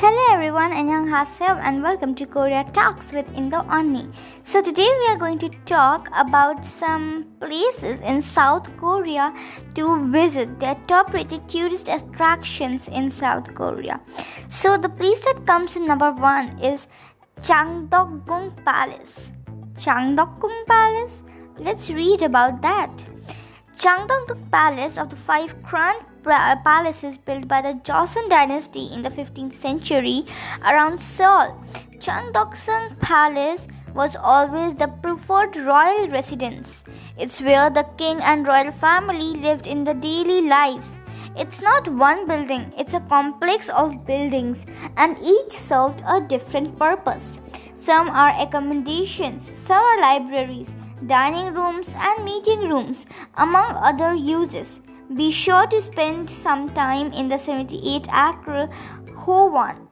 Hello everyone, Annyeonghaseyo and welcome to Korea Talks with Indo unnie. So today we are going to talk about some places in South Korea to visit. Their top-rated tourist attractions in South Korea. So the place that comes in number one is Changdeokgung Palace. Changdeokgung Palace. Let's read about that. Changdeokgung Palace of the five crown uh, palaces built by the Joseon dynasty in the 15th century around Seoul. Changdeokgung Palace was always the preferred royal residence. It's where the king and royal family lived in the daily lives. It's not one building, it's a complex of buildings, and each served a different purpose. Some are accommodations, some are libraries, dining rooms, and meeting rooms, among other uses. Be sure to spend some time in the 78 acre Huwon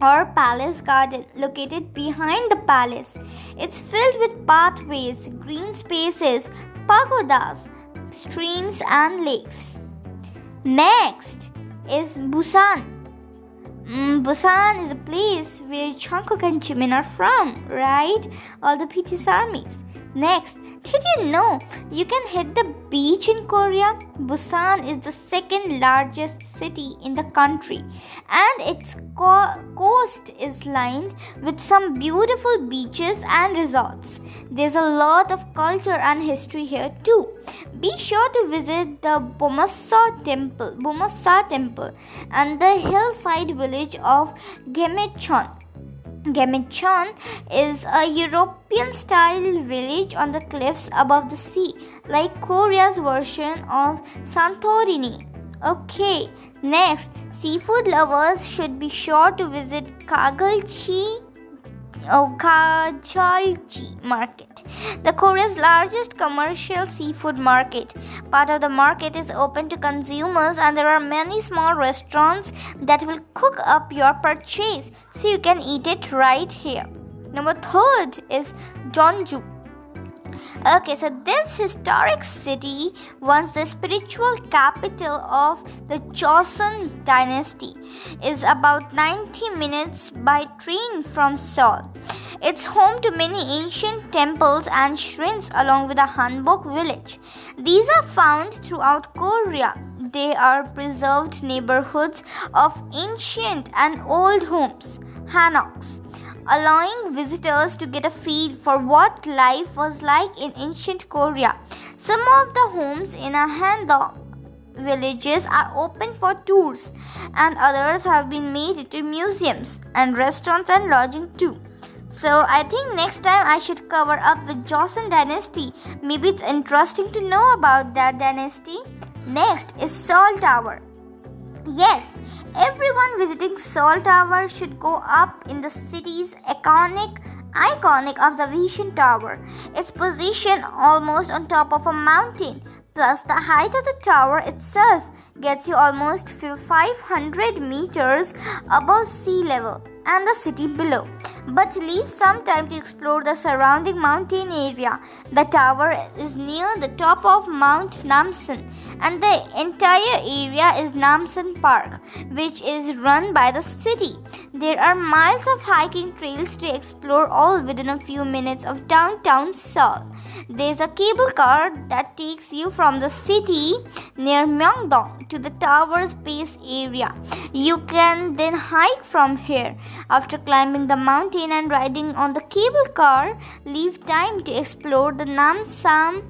or palace garden located behind the palace. It's filled with pathways, green spaces, pagodas, streams, and lakes. Next is Busan. Mm, Busan is a place where Jungkook and Jimin are from, right? All the BTS armies. Next, did you know you can hit the beach in Korea? Busan is the second largest city in the country and its co- coast is lined with some beautiful beaches and resorts. There's a lot of culture and history here too. Be sure to visit the Beomeosa temple, Beomeosa temple and the hillside village of Gamcheon. Gamcheon is a European style village on the cliffs above the sea, like Korea's version of Santorini. Okay, next, seafood lovers should be sure to visit Jagalchi Okajalchi market, the Korea's largest commercial seafood market. Part of the market is open to consumers, and there are many small restaurants that will cook up your purchase so you can eat it right here. Number third is Jeonju. Okay, so this historic city was the spiritual capital of the Joseon dynasty. is about 90 minutes by train from Seoul. It's home to many ancient temples and shrines along with a Hanok village. These are found throughout Korea. They are preserved neighborhoods of ancient and old homes, hanoks allowing visitors to get a feel for what life was like in ancient Korea. Some of the homes in a Hanok villages are open for tours, and others have been made into museums and restaurants and lodging too. So I think next time I should cover up with Joseon dynasty. Maybe it's interesting to know about that dynasty. Next is Seoul Tower. Yes, everyone visiting Seoul Tower should go up in the city's iconic iconic observation tower. Its position almost on top of a mountain, plus the height of the tower itself gets you almost 500 meters above sea level and the city below but leave some time to explore the surrounding mountain area. The tower is near the top of Mount Namsan, and the entire area is Namsan Park, which is run by the city. There are miles of hiking trails to explore, all within a few minutes of downtown Seoul. There's a cable car that takes you from the city near Myeongdong to the tower's base area. You can then hike from here. After climbing the mountain and riding on the cable car, leave time to explore the Namsan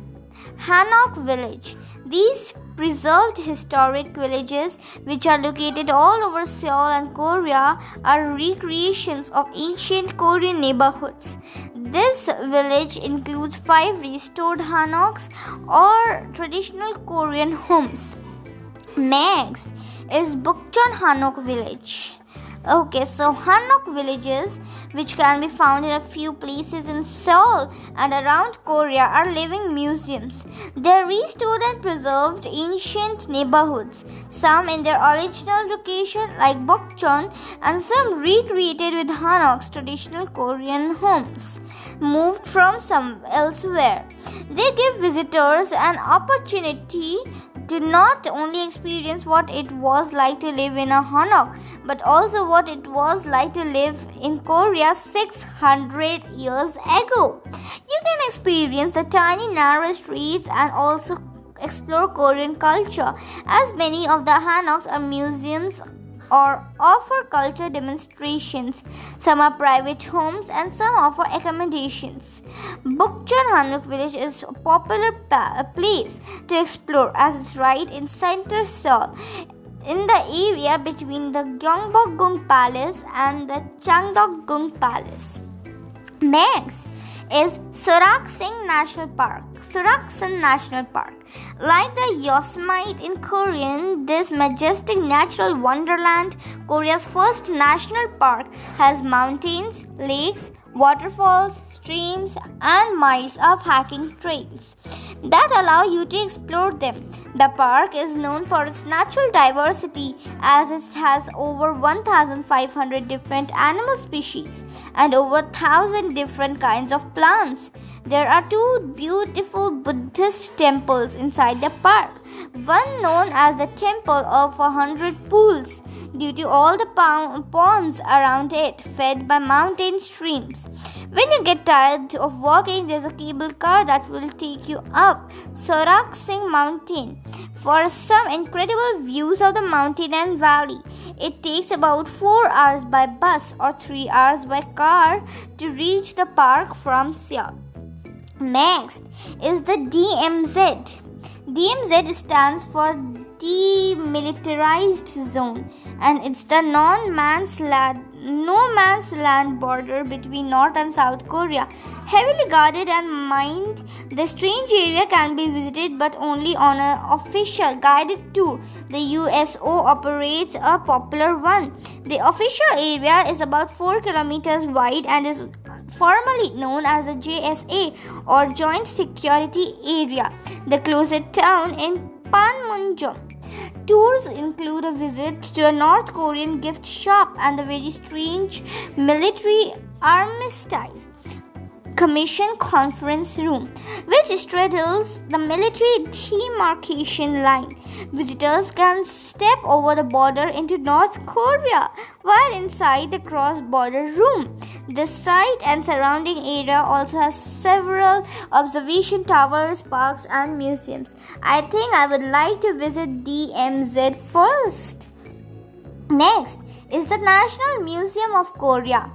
Hanok village. These preserved historic villages, which are located all over Seoul and Korea, are recreations of ancient Korean neighborhoods. This village includes five restored hanoks or traditional Korean homes. Next is Bukchon Hanok village. Okay, so Hanok villages, which can be found in a few places in Seoul and around Korea, are living museums. They're restored and preserved ancient neighborhoods, some in their original location, like Bukchon, and some recreated with Hanok's traditional Korean homes, moved from some elsewhere. They give visitors an opportunity to not only experience what it was like to live in a Hanok, but also what it was like to live in Korea 600 years ago. You can experience the tiny narrow streets and also explore Korean culture as many of the Hanoks are museums or offer culture demonstrations. Some are private homes and some offer accommodations. Bukchon Hanok village is a popular pa- place to explore as it's right in center Seoul in the area between the Gyeongbokgung Palace and the Changdeokgung Palace. Next is Soraksan National Park. Soraksan National Park. Like the Yosemite in Korean, this majestic natural wonderland, Korea's first national park, has mountains, lakes, waterfalls, streams, and miles of hiking trails that allow you to explore them. The park is known for its natural diversity as it has over 1,500 different animal species and over 1,000 different kinds of plants. There are two beautiful Buddhist temples inside the park. One known as the Temple of a Hundred Pools due to all the ponds around it fed by mountain streams. When you get tired of walking, there's a cable car that will take you up Soraksan Mountain for some incredible views of the mountain and valley. It takes about 4 hours by bus or 3 hours by car to reach the park from Seoul. Next is the DMZ. DMZ stands for Demilitarized Zone and it's the non-man's land no man's land border between North and South Korea. Heavily guarded and mined, the strange area can be visited but only on an official guided tour. The USO operates a popular one. The official area is about 4 kilometers wide and is formally known as the JSA or Joint Security Area. The closest town in Panmunjom. Tours include a visit to a North Korean gift shop and the very strange military armistice commission conference room, which straddles the military demarcation line. Visitors can step over the border into North Korea while inside the cross border room. The site and surrounding area also has several observation towers, parks, and museums. I think I would like to visit DMZ first. Next is the National Museum of Korea.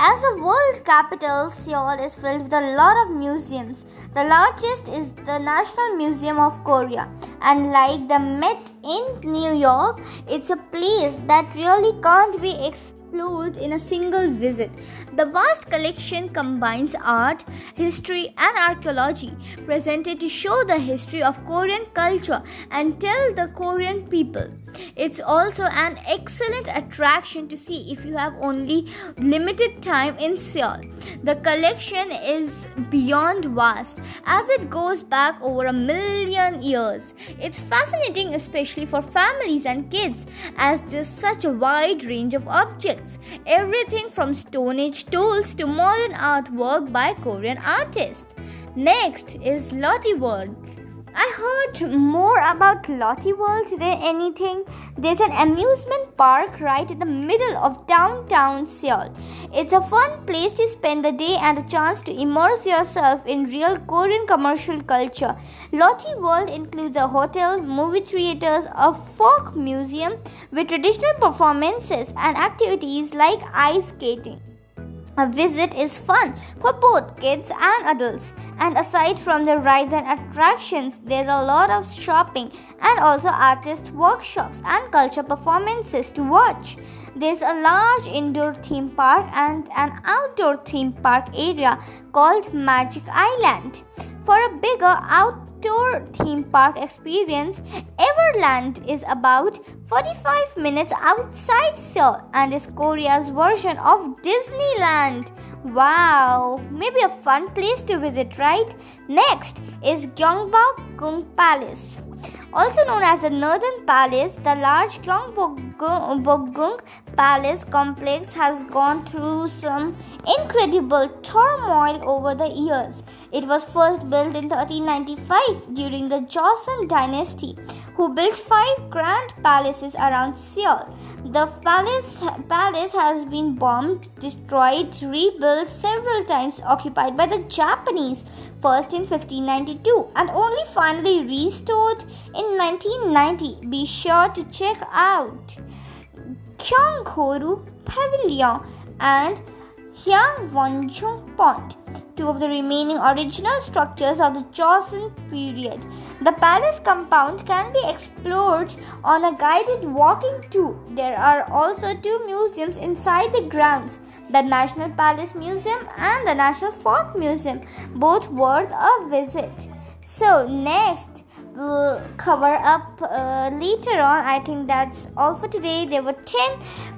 As a world capital, Seoul is filled with a lot of museums. The largest is the National Museum of Korea, and like the Met in New York, it's a place that really can't be explored in a single visit. The vast collection combines art, history, and archaeology, presented to show the history of Korean culture and tell the Korean people. It's also an excellent attraction to see if you have only limited time in Seoul. The collection is beyond vast as it goes back over a million years. It's fascinating, especially for families and kids, as there's such a wide range of objects. Everything from Stone Age tools to modern artwork by Korean artists. Next is Lotte World. I heard more about Lotte World than anything. There's an amusement park right in the middle of downtown Seoul. It's a fun place to spend the day and a chance to immerse yourself in real Korean commercial culture. Lotte World includes a hotel, movie theaters, a folk museum with traditional performances and activities like ice skating. A visit is fun for both kids and adults. And aside from the rides and attractions, there's a lot of shopping and also artist workshops and culture performances to watch. There's a large indoor theme park and an outdoor theme park area called Magic Island. For a bigger outdoor theme park experience, Everland is about 45 minutes outside Seoul and is Korea's version of Disneyland. Wow, maybe a fun place to visit, right? Next is Gyeongbokgung Palace. Also known as the Northern Palace, the large Gyeongbokgung palace complex has gone through some incredible turmoil over the years. It was first built in 1395 during the Joseon dynasty, who built five grand palaces around Seoul. The palace, palace has been bombed, destroyed, rebuilt several times, occupied by the Japanese, first in 1592 and only finally restored in 1990. Be sure to check out Gyeonghoeru Pavilion and Hyangwonjeong Pond two of the remaining original structures of the Joseon period. The palace compound can be explored on a guided walking tour. There are also two museums inside the grounds the National Palace Museum and the National Folk Museum, both worth a visit. So, next, we'll cover up uh, later on. I think that's all for today. There were 10,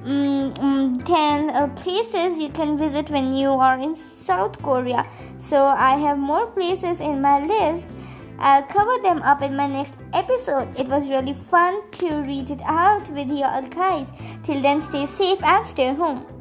um, 10 uh, places you can visit when you are in South Korea. So I have more places in my list. I'll cover them up in my next episode. It was really fun to read it out with you all guys. Till then, stay safe and stay home.